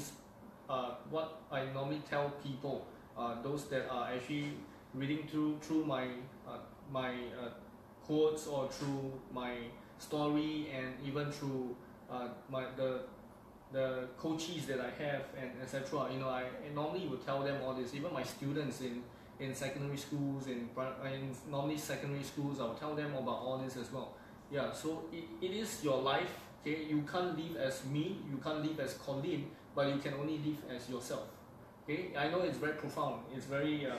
uh, what I normally tell people, uh, those that are actually reading through through my uh, my uh, quotes or through my story and even through uh, my the the coaches that I have and etc. You know, I, I normally would tell them all this. Even my students in in secondary schools, in, in normally secondary schools, I'll tell them about all this as well. Yeah, so it, it is your life. Okay, you can't live as me, you can't live as Collin, but you can only live as yourself. Okay, I know it's very profound. It's very uh,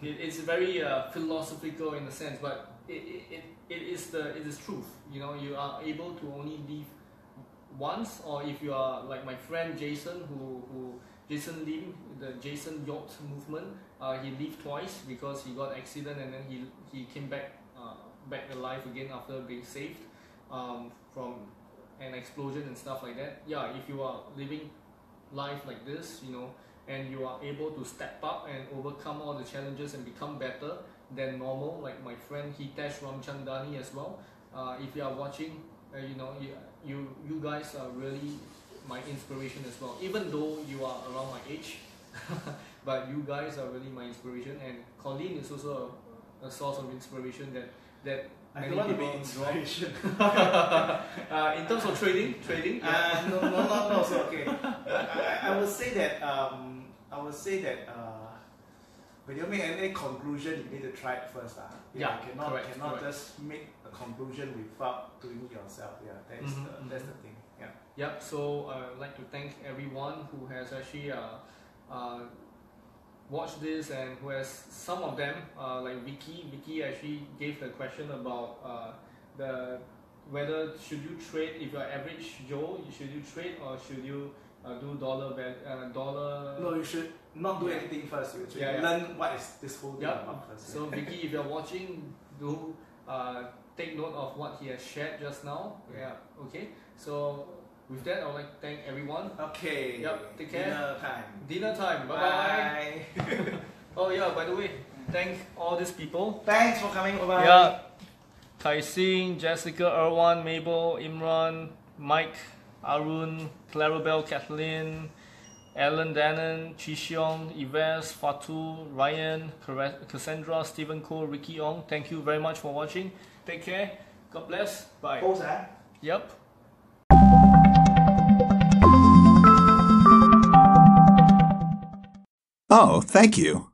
it, it's very uh, philosophical in a sense, but it, it, it is the it is truth. You know, you are able to only live once, or if you are like my friend Jason, who who Jason Lim, the Jason Yacht movement, uh, he lived twice because he got accident and then he he came back uh, back alive again after being saved um, from an explosion and stuff like that. Yeah, if you are living life like this, you know, and you are able to step up and overcome all the challenges and become better than normal, like my friend Hitesh Ramchandani as well. Uh, if you are watching, uh, you know, you, you you guys are really my inspiration as well. Even though you are around my age, but you guys are really my inspiration. And Collin is also a, a source of inspiration that that I many don't want people inspiration. uh, in terms of trading, trading. yeah. Uh, no, no, no, no. So okay, I, I would say that um, I would say that uh, when you make any conclusion, you need to try it first. Uh. Yeah, you cannot correct, cannot correct. just make a conclusion without doing it yourself. Yeah, that's Mhm, the, that's the thing. Yeah. Yep. So I'd like to thank everyone who has actually uh, uh, watched this and who has some of them uh, like Vicky. Vicky actually gave the question about uh, the whether should you trade if you're average Joe, should you trade or should you uh, do dollar val- uh, dollar? No, you should not do Yeah. anything first. You should Yeah, yeah. learn what is this whole thing Yep. about first. So Vicky, if you're watching, do uh, take note of what he has shared just now. Yeah. Okay. So with that, I would like to thank everyone. Okay. Yep, take care. Dinner time. Dinner time. Bye bye. Bye. Oh yeah, by the way, thank all these people. Thanks for coming. Bye bye. Yeah. Kai Singh, Jessica, Erwan, Mabel, Imran, Mike, Arun, Clarabelle, Kathleen, Alan Dannon, Chi Xiong, Yves, Fatu, Ryan, Cassandra, Stephen Cole, Ricky Ong. Thank you very much for watching. Take care. God bless. Bye. Pause, ah. Yep. Oh, thank you.